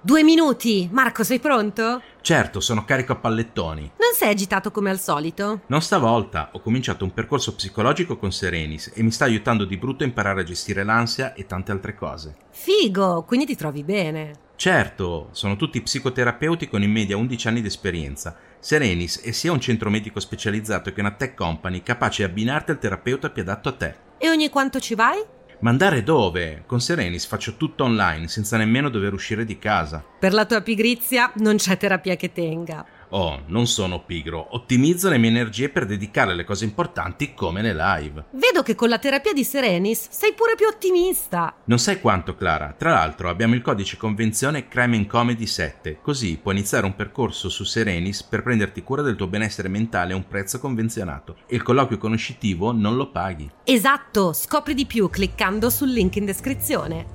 Due minuti! Marco, sei pronto? Certo, sono carico a pallettoni. Non sei agitato come al solito? Non stavolta, ho cominciato un percorso psicologico con Serenis e mi sta aiutando di brutto a imparare a gestire l'ansia e tante altre cose. Figo, quindi ti trovi bene. Certo, sono tutti psicoterapeuti con in media 11 anni di esperienza. Serenis è sia un centro medico specializzato che una tech company capace di abbinarti al terapeuta più adatto a te. E ogni quanto ci vai? Ma andare dove? Con Serenis faccio tutto online, senza nemmeno dover uscire di casa. Per la tua pigrizia non c'è terapia che tenga. Oh, non sono pigro, ottimizzo le mie energie per dedicare alle cose importanti come le live. Vedo che con la terapia di Serenis sei pure più ottimista. Non sai quanto, Clara. Tra l'altro abbiamo il codice convenzione Crime and Comedy 7, così puoi iniziare un percorso su Serenis per prenderti cura del tuo benessere mentale a un prezzo convenzionato e il colloquio conoscitivo non lo paghi. Esatto, scopri di più cliccando sul link in descrizione.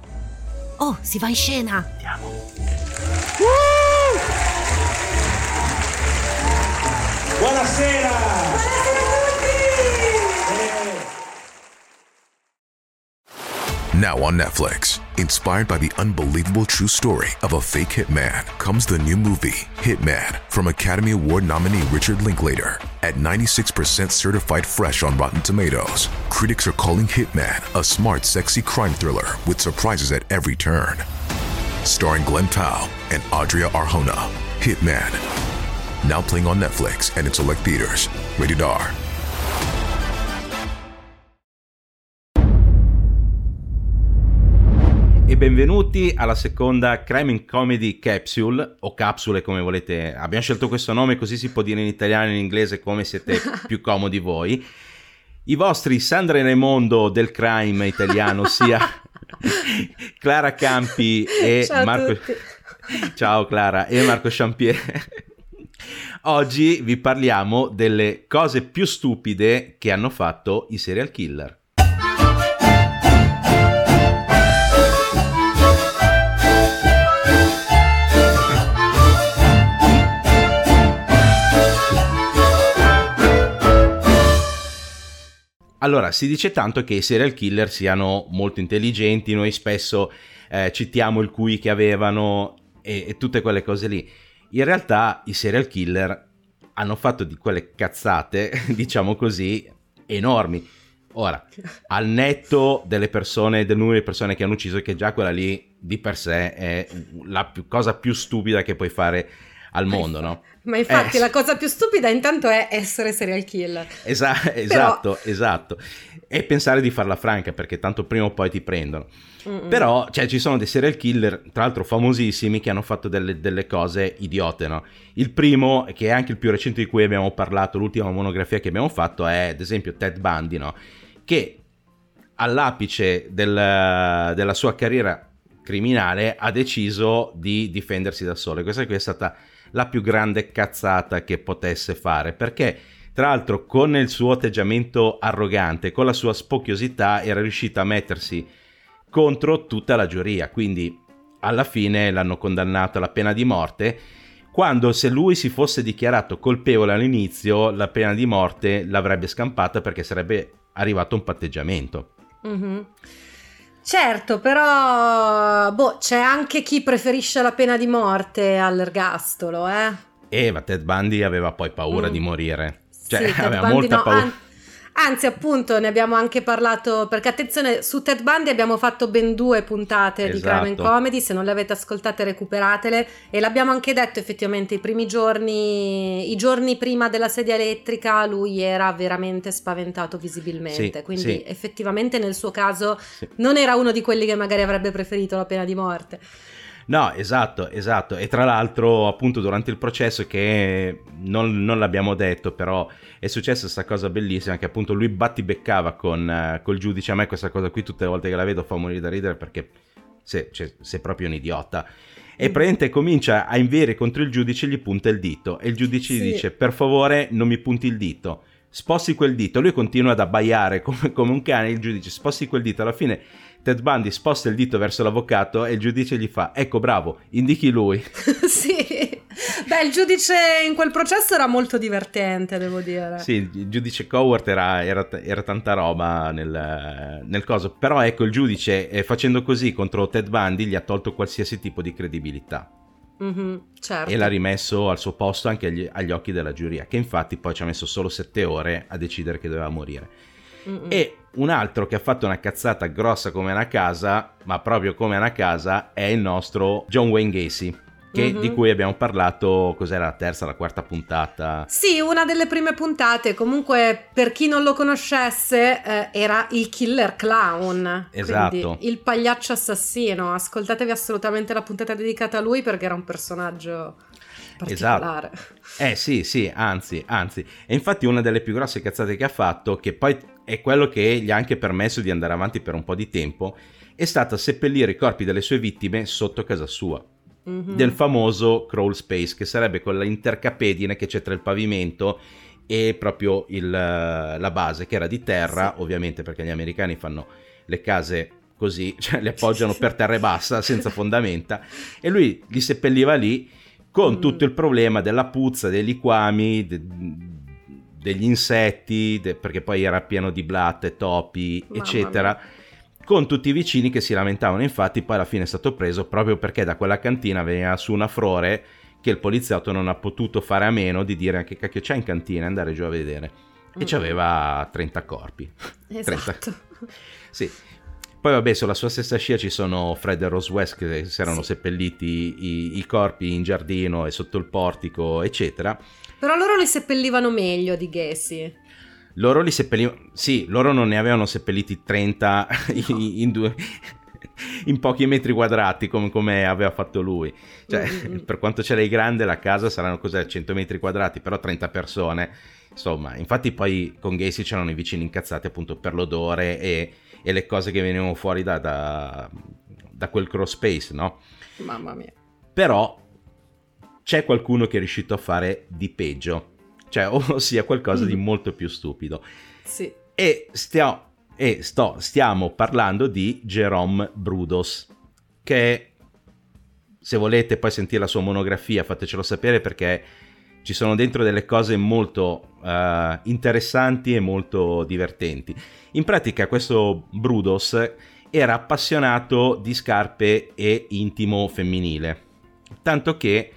Oh, si va in scena. Andiamo. Uh! Buonasera! Now on Netflix, inspired by the unbelievable true story of a fake hitman, comes the new movie, Hitman, from Academy Award nominee Richard Linklater. At 96% certified fresh on Rotten Tomatoes, critics are calling Hitman a smart, sexy crime thriller with surprises at every turn. Starring Glenn Powell and Adria Arjona, Hitman. Now playing on Netflix and in select theaters. Rated R. E benvenuti alla seconda Crime and Comedy Capsule, o capsule come volete. Abbiamo scelto questo nome così si può dire in italiano e in inglese come siete più comodi voi. I vostri Sandra e Raimondo del crime italiano, sia Clara Campi e Ciao Marco... Ciao Clara e Marco Champier. Oggi vi parliamo delle cose più stupide che hanno fatto i serial killer. Allora, si dice tanto che i serial killer siano molto intelligenti, noi spesso eh, citiamo il QI che avevano e, e tutte quelle cose lì. In realtà i serial killer hanno fatto di quelle cazzate, diciamo così, enormi. Ora, al netto delle persone, del numero di persone che hanno ucciso, che già quella lì di per sé è la più- cosa più stupida che puoi fare al mondo, no? Ma infatti Eh, la cosa più stupida intanto è essere serial killer. Esa- esatto, esatto. E pensare di farla franca perché tanto prima o poi ti prendono. Mm-mm. Però, cioè, ci sono dei serial killer, tra l'altro famosissimi, che hanno fatto delle, delle cose idiote, no? Il primo, che è anche il più recente di cui abbiamo parlato, l'ultima monografia che abbiamo fatto, è ad esempio Ted Bundy, no? Che all'apice del- della sua carriera criminale ha deciso di difendersi da solo. Questa qui è stata la più grande cazzata che potesse fare, perché tra l'altro con il suo atteggiamento arrogante, con la sua spocchiosità, era riuscito a mettersi contro tutta la giuria, quindi alla fine l'hanno condannato alla pena di morte, quando se lui si fosse dichiarato colpevole all'inizio, la pena di morte l'avrebbe scampata perché sarebbe arrivato a un patteggiamento. Mhm. Certo, però boh, c'è anche chi preferisce la pena di morte all'ergastolo, eh? E ma Ted Bundy aveva poi paura Mm. di morire. Cioè, Sì, aveva Bundy molta no, paura. an- anzi, appunto, ne abbiamo anche parlato, perché attenzione, su Ted Bundy abbiamo fatto ben due puntate di Crime and Esatto. Comedy, se non le avete ascoltate recuperatele, e l'abbiamo anche detto effettivamente, i primi giorni, i giorni prima della sedia elettrica, lui era veramente spaventato visibilmente, Sì, quindi sì. effettivamente nel suo caso Sì. non era uno di quelli che magari avrebbe preferito la pena di morte. No, esatto, esatto. E tra l'altro, appunto, durante il processo, che non, non l'abbiamo detto, però è successa questa cosa bellissima, che appunto lui battibeccava con eh, col giudice. A me questa cosa qui tutte le volte che la vedo fa morire da ridere perché sei, cioè, sei proprio un idiota. E praticamente comincia a inviare contro il giudice e gli punta il dito. E il giudice gli Sì. dice, per favore non mi punti il dito. Sposti quel dito. Lui continua ad abbaiare come, come un cane. Il giudice sposti quel dito. Alla fine Ted Bundy sposta il dito verso l'avvocato e il giudice gli fa, ecco bravo, indichi lui. sì. Beh, il giudice in quel processo era molto divertente, devo dire. Sì, il giudice Coward era, era, era tanta roba nel, nel, coso. Però ecco, il giudice eh, facendo così contro Ted Bundy gli ha tolto qualsiasi tipo di credibilità. Mm-hmm, certo. E l'ha rimesso al suo posto anche agli, agli, occhi della giuria, che infatti poi ci ha messo solo sette ore a decidere che doveva morire. Mm-mm. E un altro che ha fatto una cazzata grossa come una casa, ma proprio come una casa, è il nostro John Wayne Gacy che, mm-hmm. di cui abbiamo parlato, cos'era la terza, la quarta puntata? Sì, una delle prime puntate, comunque per chi non lo conoscesse eh, era il killer clown, esatto. il pagliaccio assassino, ascoltatevi assolutamente la puntata dedicata a lui perché era un personaggio particolare. Esatto. Eh sì, sì, anzi, anzi, e infatti una delle più grosse cazzate che ha fatto, che poi è quello che gli ha anche permesso di andare avanti per un po' di tempo, è stata seppellire i corpi delle sue vittime sotto casa sua mm-hmm. del famoso crawl space, che sarebbe quella intercapedine che c'è tra il pavimento e proprio il, la base, che era di terra, sì. ovviamente perché gli americani fanno le case così, cioè le appoggiano per terra e bassa, senza fondamenta, e lui li seppelliva lì con mm. tutto il problema della puzza, dei liquami, de, degli insetti, de, perché poi era pieno di blatte, topi, Mamma eccetera. Mia con tutti i vicini che si lamentavano. Infatti, poi alla fine è stato preso proprio perché da quella cantina veniva su una frore che il poliziotto non ha potuto fare a meno di dire che cacchio c'è in cantina andare giù a vedere. E mm. c'aveva 30 corpi. Esatto. 30. Sì. Poi vabbè, sulla sua stessa scia ci sono Fred e Rose West che si erano sì. seppelliti i, i, corpi in giardino e sotto il portico, eccetera. Però loro li seppellivano meglio di Gacy. Loro li seppellivano. Sì, loro non ne avevano seppelliti 30 no. in, in, due. in pochi metri quadrati come, come aveva fatto lui. Cioè, mm-hmm. per quanto ce l'hai grande, la casa saranno cos'è? 100 metri quadrati, però 30 persone. Insomma, infatti poi con Gacy c'erano i vicini incazzati appunto per l'odore e, e le cose che venivano fuori da, da, da quel cross space, no? Mamma mia. Però c'è qualcuno che è riuscito a fare di peggio cioè ossia qualcosa di mm. molto più stupido. Sì. E, stia- e sto, stiamo parlando di Jerome Brudos, che se volete poi sentire la sua monografia fatecelo sapere perché ci sono dentro delle cose molto uh, interessanti e molto divertenti. In pratica questo Brudos era appassionato di scarpe e intimo femminile, tanto che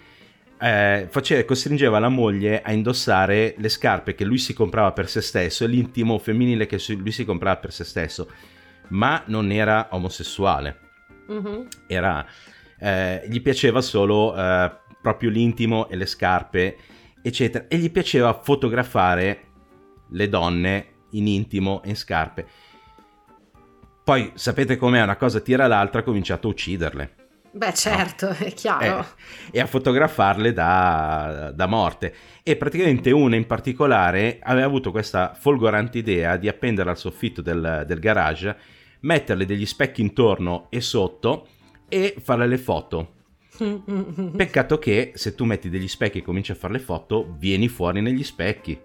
eh, faceva, costringeva la moglie a indossare le scarpe che lui si comprava per se stesso e l'intimo femminile che lui si comprava per se stesso, ma non era omosessuale. Mm-hmm. Era, eh, gli piaceva solo eh, proprio l'intimo e le scarpe, eccetera, e gli piaceva fotografare le donne in intimo e in scarpe. Poi sapete com'è, una cosa tira l'altra, ha cominciato a ucciderle. Beh, certo, no? è chiaro. Eh, e a fotografarle da, da, morte. E praticamente una in particolare aveva avuto questa folgorante idea di appendere al soffitto del, del garage, metterle degli specchi intorno e sotto e farle le foto. Peccato che se tu metti degli specchi e cominci a fare le foto, vieni fuori negli specchi.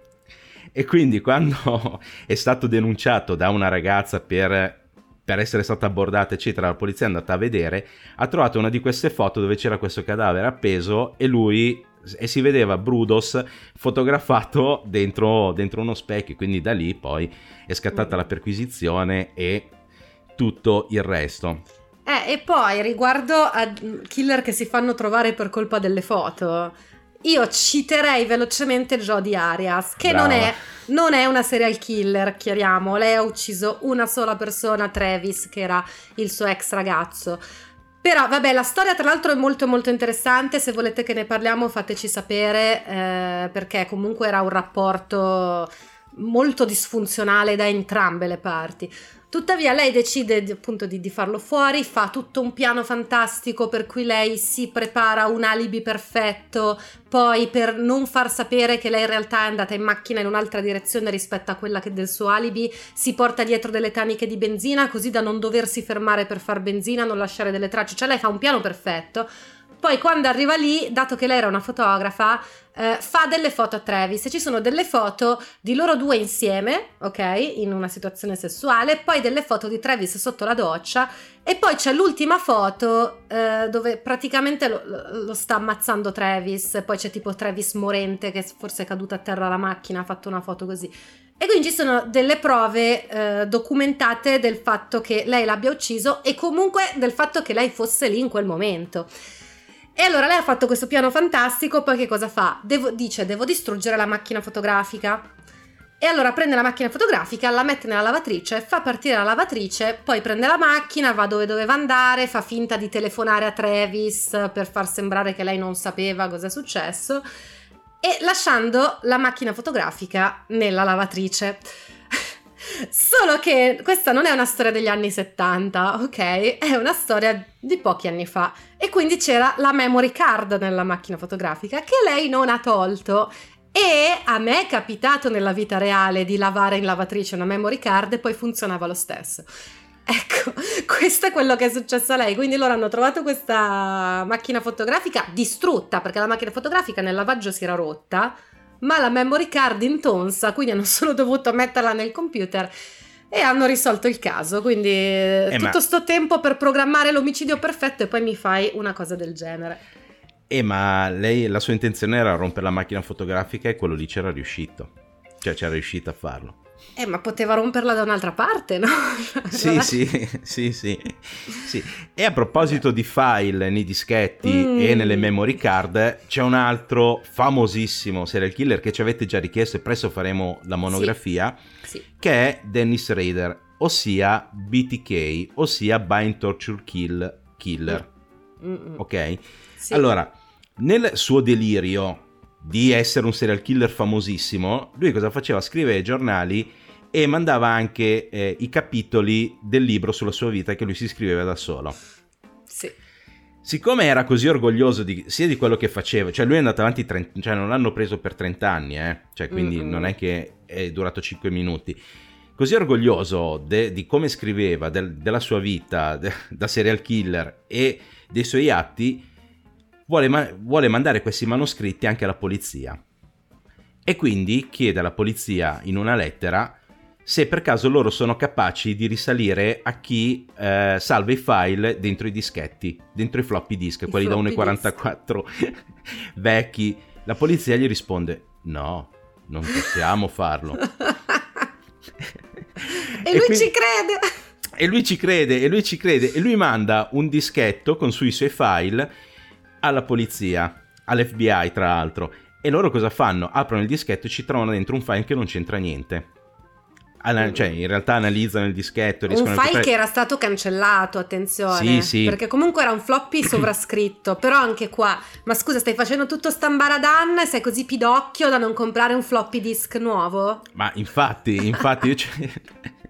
E quindi quando è stato denunciato da una ragazza per per essere stata abbordata, eccetera, la polizia è andata a vedere, ha trovato una di queste foto dove c'era questo cadavere appeso e lui e si vedeva Brudos fotografato dentro, dentro uno specchio, quindi da lì poi è scattata la perquisizione e tutto il resto. Eh, e poi riguardo a killer che si fanno trovare per colpa delle foto, io citerei velocemente Jodie Arias, che non è, non è, una serial killer, chiariamo. Lei ha ucciso una sola persona, Travis, che era il suo ex ragazzo. Però, vabbè, la storia tra l'altro è molto molto interessante, se volete che ne parliamo fateci sapere, eh, perché comunque era un rapporto molto disfunzionale da entrambe le parti. Tuttavia lei decide appunto di, di, farlo fuori, fa tutto un piano fantastico per cui lei si prepara un alibi perfetto, poi per non far sapere che lei in realtà è andata in macchina in un'altra direzione rispetto a quella del suo alibi, si porta dietro delle taniche di benzina così da non doversi fermare per far benzina, non lasciare delle tracce, cioè lei fa un piano perfetto. Poi quando arriva lì, dato che lei era una fotografa, eh, fa delle foto a Travis ci sono delle foto di loro due insieme, ok, in una situazione sessuale, poi delle foto di Travis sotto la doccia e poi c'è l'ultima foto eh, dove praticamente lo, lo, sta ammazzando Travis, poi c'è tipo Travis morente che forse è caduto a terra la macchina, ha fatto una foto così. E quindi ci sono delle prove eh, documentate del fatto che lei l'abbia ucciso e comunque del fatto che lei fosse lì in quel momento. E allora lei ha fatto questo piano fantastico, poi che cosa fa? Devo, dice, devo distruggere la macchina fotografica. E allora prende la macchina fotografica, la mette nella lavatrice, fa partire la lavatrice, poi prende la macchina, va dove doveva andare, fa finta di telefonare a Travis per far sembrare che lei non sapeva cosa è successo e lasciando la macchina fotografica nella lavatrice. Solo che questa non è una storia degli anni 70, ok? È una storia di pochi anni fa. E quindi c'era la memory card nella macchina fotografica che lei non ha tolto. E a me è capitato nella vita reale di lavare in lavatrice una memory card e poi funzionava lo stesso. Ecco, questo è quello che è successo a lei. Quindi loro hanno trovato questa macchina fotografica distrutta perché la macchina fotografica nel lavaggio si era rotta ma la memory card intonsa, quindi hanno solo dovuto metterla nel computer e hanno risolto il caso. Quindi eh, tutto ma... sto tempo per programmare l'omicidio perfetto e poi mi fai una cosa del genere. Eh, ma lei, la sua intenzione era rompere la macchina fotografica e quello lì c'era riuscito. Cioè c'era riuscito a farlo. Eh, ma poteva romperla da un'altra parte, no? sì, sì, sì, sì, sì. E a proposito di file nei dischetti mm. e nelle memory card, c'è un altro famosissimo serial killer che ci avete già richiesto e presto faremo la monografia, sì. Sì. che è Dennis Rader, ossia BTK, ossia Bind Torture Kill Killer. Mm. Ok? Sì. Allora, nel suo delirio di essere un serial killer famosissimo, lui cosa faceva? Scriveva ai giornali e mandava anche eh, i capitoli del libro sulla sua vita che lui si scriveva da solo. Sì. Siccome era così orgoglioso di, sia di quello che faceva, cioè lui è andato avanti, 30, cioè non l'hanno preso per 30 anni, eh? cioè quindi mm-hmm. non è che è durato 5 minuti. Così orgoglioso de, di come scriveva, del, della sua vita de, da serial killer e dei suoi atti, vuole, ma- vuole mandare questi manoscritti anche alla polizia. E quindi chiede alla polizia in una lettera se per caso loro sono capaci di risalire a chi eh, salva i file dentro i dischetti, dentro i floppy disk, I quelli floppy da 1,44 vecchi. La polizia gli risponde: No, non possiamo farlo. e, e, lui quindi, ci crede. E lui ci crede, e lui ci crede, e lui manda un dischetto con sui suoi file alla polizia, all'FBI tra l'altro. E loro cosa fanno? Aprono il dischetto e ci trovano dentro un file che non c'entra niente. Ana- cioè, in realtà analizzano il dischetto. Un file a... che era stato cancellato, attenzione. Sì, sì. Perché comunque era un floppy sovrascritto. però anche qua, ma scusa, stai facendo tutto stambaradan e sei così pidocchio da non comprare un floppy disk nuovo? Ma infatti, infatti, io.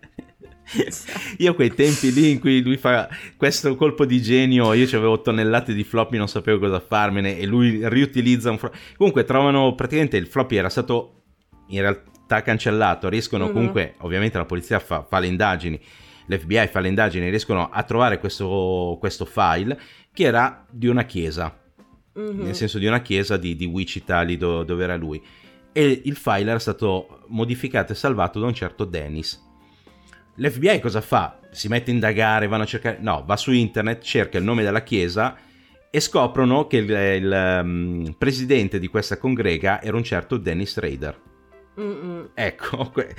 io quei tempi lì in cui lui fa questo colpo di genio, io avevo tonnellate di floppy, non sapevo cosa farmene, e lui riutilizza un floppy. Comunque trovano praticamente il floppy era stato in realtà cancellato, riescono mm-hmm. comunque, ovviamente la polizia fa, fa, le indagini, l'FBI fa le indagini, riescono a trovare questo, questo file che era di una chiesa, mm-hmm. nel senso di una chiesa di, di Wichita, lì do, dove era lui. E il file era stato modificato e salvato da un certo Dennis. L'FBI cosa fa? Si mette a indagare, vanno a cercare... No, va su internet, cerca il nome della chiesa e scoprono che il, il um, presidente di questa congrega era un certo Dennis Rader. Mm-mm. Ecco, que-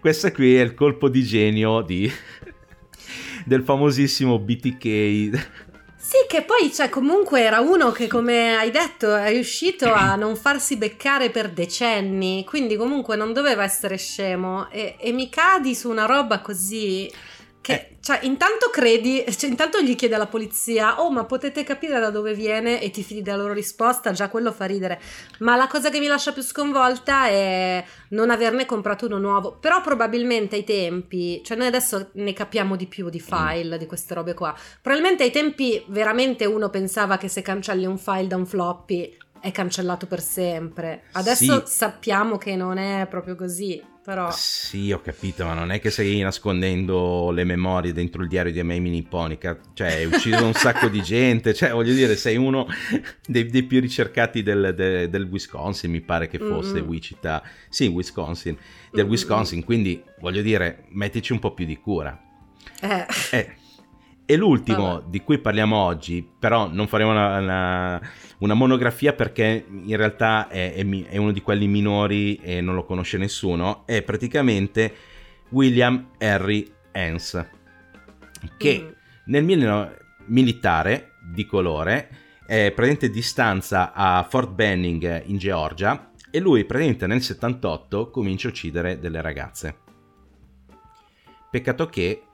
questo qui è il colpo di genio di... del famosissimo BTK. Sì, che poi, cioè, comunque era uno che, come hai detto, è riuscito a non farsi beccare per decenni, quindi comunque non doveva essere scemo. E, e mi cadi su una roba così che, eh. cioè, intanto credi, cioè, intanto gli chiede alla polizia, oh, ma potete capire da dove viene e ti fidi della loro risposta, già quello fa ridere. Ma la cosa che mi lascia più sconvolta è non averne comprato uno nuovo. Però probabilmente ai tempi, cioè noi adesso ne capiamo di più di file, di queste robe qua. Probabilmente ai tempi veramente uno pensava che se cancelli un file da un floppy è cancellato per sempre. Adesso Sì. sappiamo che non è proprio così, però... Sì, ho capito, ma non è che stai nascondendo le memorie dentro il diario di Amy Nipponica. Cioè, hai ucciso un sacco di gente. Cioè, voglio dire, sei uno dei, dei più ricercati del, de- del Wisconsin, mi pare che fosse, Mm-mm. Wichita. Sì, Wisconsin. Del Mm-mm. Wisconsin, quindi, voglio dire, mettici un po' più di cura. Eh, Eh, E l'ultimo Vabbè. di cui parliamo oggi, però non faremo una, una- una monografia perché in realtà è, è è uno di quelli minori e non lo conosce nessuno, è praticamente William Henry Hens, che mm. nel mil- militare di colore è praticamente di stanza a Fort Benning in Georgia e lui praticamente nel 78 comincia a uccidere delle ragazze. Peccato che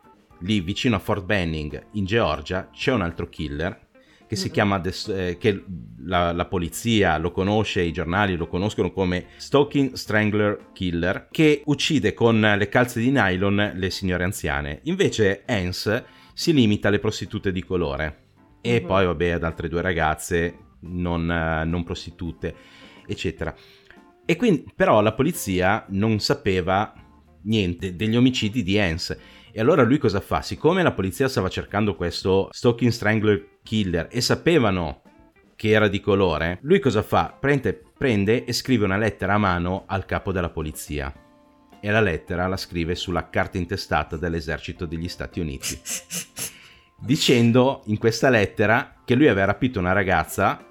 lì vicino a Fort Benning in Georgia c'è un altro killer che si chiama adesso- eh, che la, la polizia lo conosce, i giornali lo conoscono come Stalking Strangler Killer che uccide con le calze di nylon le signore anziane. Invece Hans si limita alle prostitute di colore e Mhm. poi vabbè ad altre due ragazze non, eh, non prostitute eccetera. E quindi però la polizia non sapeva niente degli omicidi di Hans. E allora lui cosa fa? Siccome la polizia stava cercando questo Stalking Strangler Killer e sapevano che era di colore, lui cosa fa? Prende, prende e scrive una lettera a mano al capo della polizia. E la lettera la scrive sulla carta intestata dell'esercito degli Stati Uniti. Dicendo in questa lettera che lui aveva rapito una ragazza,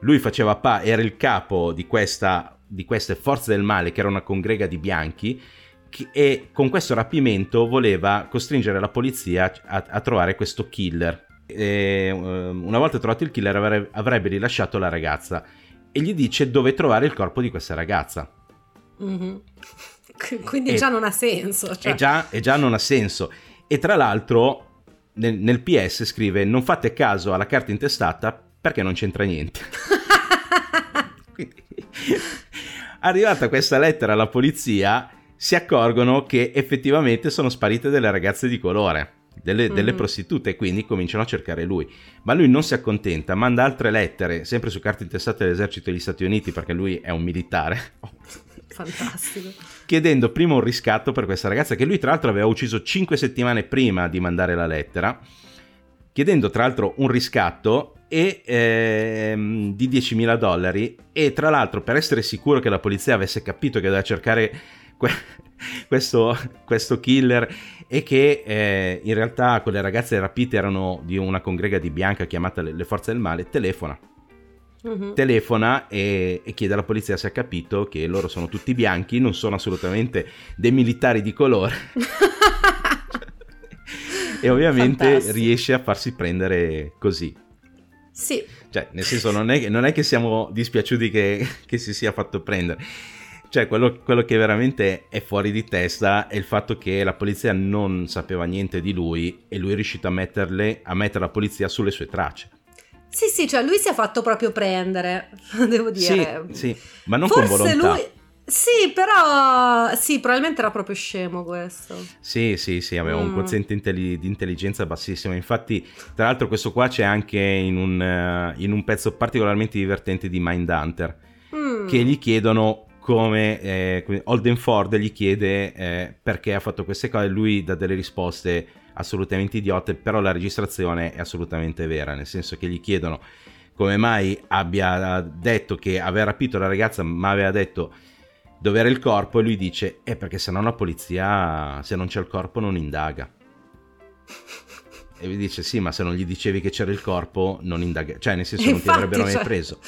lui faceva pa- era il capo di, questa, di queste forze del male, che era una congrega di bianchi, e con questo rapimento voleva costringere la polizia a, a trovare questo killer. E, ehm, una volta trovato il killer avre- avrebbe rilasciato la ragazza e gli dice dove trovare il corpo di questa ragazza. Mhm. Qu- Quindi E- già non ha senso. Cioè. E, già, e già non ha senso. E tra l'altro nel, nel PS scrive non fate caso alla carta intestata perché non c'entra niente. Quindi, arrivata questa lettera alla polizia, si accorgono che effettivamente sono sparite delle ragazze di colore, delle, delle Mhm. prostitute, e quindi cominciano a cercare lui. Ma lui non si accontenta, manda altre lettere, sempre su carte intestate dell'esercito degli Stati Uniti, perché lui è un militare, Fantastico. chiedendo prima un riscatto per questa ragazza, che lui tra l'altro aveva ucciso 5 settimane prima di mandare la lettera, chiedendo tra l'altro un riscatto e, ehm, di 10.000 dollari e tra l'altro per essere sicuro che la polizia avesse capito che doveva cercare questo, questo killer e che eh, in realtà quelle ragazze rapite erano di una congrega di bianca chiamata le, le forze del male, telefona. Mhm. Telefona e, e chiede alla polizia se ha capito che loro sono tutti bianchi, non sono assolutamente dei militari di colore. e ovviamente Fantastico. riesce a farsi prendere così. Sì, Cioè, nel senso, non è, non è che siamo dispiaciuti che, che si sia fatto prendere. Cioè, quello, quello che veramente è fuori di testa è il fatto che la polizia non sapeva niente di lui e lui è riuscito a, metterle, a mettere la polizia sulle sue tracce. sì, sì, cioè lui si è fatto proprio prendere, devo dire. Sì, sì, ma non Forse con volontà. lui... Sì, però... Sì, probabilmente era proprio scemo questo. Sì, sì, sì, aveva un Mm. quoziente intelli- di intelligenza bassissimo. Infatti, tra l'altro, questo qua c'è anche in un, eh, in un pezzo particolarmente divertente di Mindhunter. Mm. Che gli chiedono come. Eh, Holden Ford gli chiede eh, perché ha fatto queste cose. Lui dà delle risposte assolutamente idiote, però la registrazione è assolutamente vera. Nel senso che gli chiedono come mai abbia detto che aveva rapito la ragazza, ma aveva detto dove era il corpo e lui dice eh perché se no la polizia se non c'è il corpo non indaga e lui dice sì ma se non gli dicevi che c'era il corpo non indaga cioè nel senso non ti avrebbero mai cioè- preso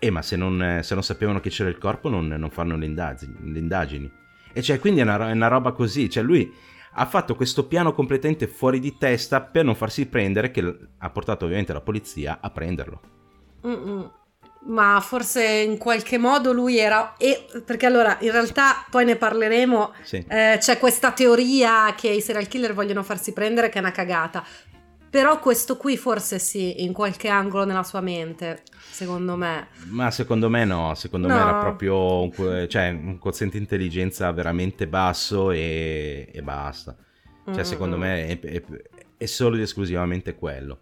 eh ma se non, eh, se non sapevano che c'era il corpo non, non fanno le indagini, le indagini. E cioè quindi è una, è una roba così. Cioè lui ha fatto questo piano completamente fuori di testa per non farsi prendere che ha portato ovviamente la polizia a prenderlo. Mm-mm. Ma forse in qualche modo lui era... E, perché allora, in realtà, poi ne parleremo, sì. Eh, c'è questa teoria che i serial killer vogliono farsi prendere che è una cagata. Però questo qui forse sì, in qualche angolo nella sua mente, secondo me. Ma secondo me no, secondo me No. era proprio un, cioè, un quoziente intelligenza veramente basso e, e basta. Cioè Mm, secondo me è, è- è solo ed esclusivamente quello.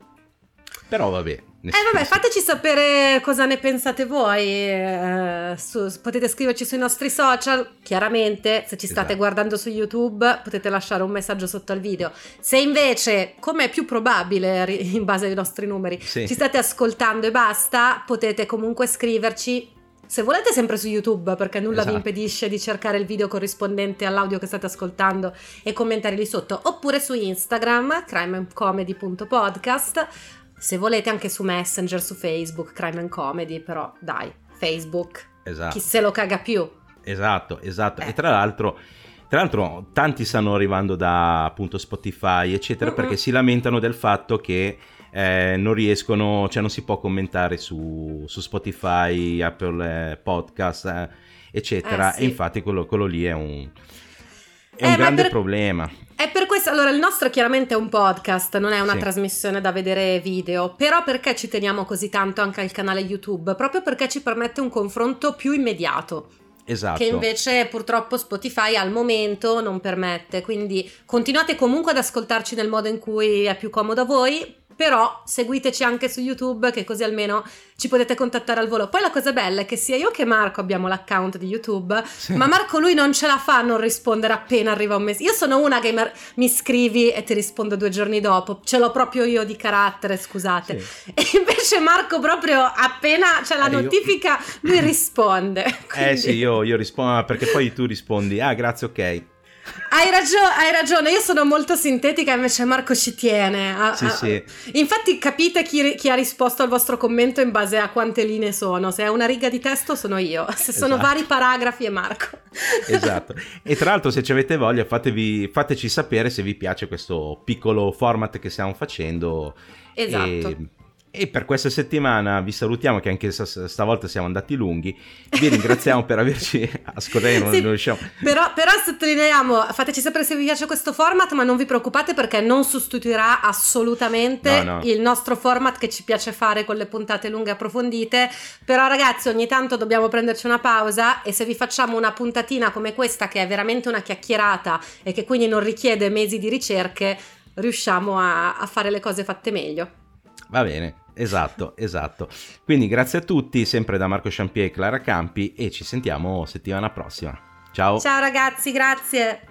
Però vabbè. Eh vabbè, fateci sapere cosa ne pensate voi. Eh, su, potete scriverci sui nostri social. Chiaramente, se ci state Esatto. guardando su YouTube, potete lasciare un messaggio sotto al video. Se invece, come è più probabile in base ai nostri numeri, Sì. ci state ascoltando e basta, potete comunque scriverci. Se volete sempre su YouTube, perché nulla vi Esatto. impedisce di cercare il video corrispondente all'audio che state ascoltando e commentare lì sotto, oppure su Instagram, crimeandcomedy.podcast. Se volete anche su Messenger, su Facebook, Crime and Comedy, però dai, Facebook, Esatto. chi se lo caga più. Esatto, esatto. Eh. E tra l'altro, tra l'altro, tanti stanno arrivando da appunto Spotify, eccetera, Mm-mm. perché si lamentano del fatto che eh, non riescono, cioè non si può commentare su, su Spotify, Apple eh, Podcast, eh, eccetera. Eh, sì. E infatti quello, quello lì è un, è Eh, un ma grande per- problema. È per questo, allora il nostro chiaramente è un podcast, non è una Sì. trasmissione da vedere video, però perché ci teniamo così tanto anche al canale YouTube? Proprio perché ci permette un confronto più immediato. Esatto. che invece purtroppo Spotify al momento non permette. Quindi continuate comunque ad ascoltarci nel modo in cui è più comodo a voi. Però seguiteci anche su YouTube, che così almeno ci potete contattare al volo. Poi la cosa bella è che sia io che Marco abbiamo l'account di YouTube, Sì. ma Marco lui non ce la fa a non rispondere appena arriva un messaggio. Io sono una che mi scrivi e ti rispondo due giorni dopo. Ce l'ho proprio io di carattere, scusate. Sì. E invece Marco proprio appena c'è la Eh, io- notifica, lui risponde. Eh Quindi- sì, io, io rispondo perché poi tu rispondi, ah grazie, ok. Hai, ragio- hai ragione, io sono molto sintetica, invece Marco ci tiene. a- Sì, a- sì. Infatti capite chi, chi ha risposto al vostro commento in base a quante linee sono. Se è una riga di testo sono io, se sono Esatto. vari paragrafi è Marco. Esatto. E tra l'altro, se ci avete voglia, fatevi- fateci sapere se vi piace questo piccolo format che stiamo facendo. Esatto. E, e per questa settimana vi salutiamo, che anche sta- stavolta siamo andati lunghi. Vi ringraziamo per averci ascoltato. Non, Sì, non riusciamo. Però, però sottolineiamo, fateci sapere se vi piace questo format, ma non vi preoccupate perché non sostituirà assolutamente No, no. il nostro format che ci piace fare con le puntate lunghe e approfondite. Però ragazzi, ogni tanto dobbiamo prenderci una pausa e se vi facciamo una puntatina come questa, che è veramente una chiacchierata e che quindi non richiede mesi di ricerche, riusciamo a, a fare le cose fatte meglio. Va bene. Esatto, esatto. Quindi grazie a tutti, sempre da Marco Champier e Clara Campi e ci sentiamo settimana prossima. Ciao. Ciao ragazzi, grazie.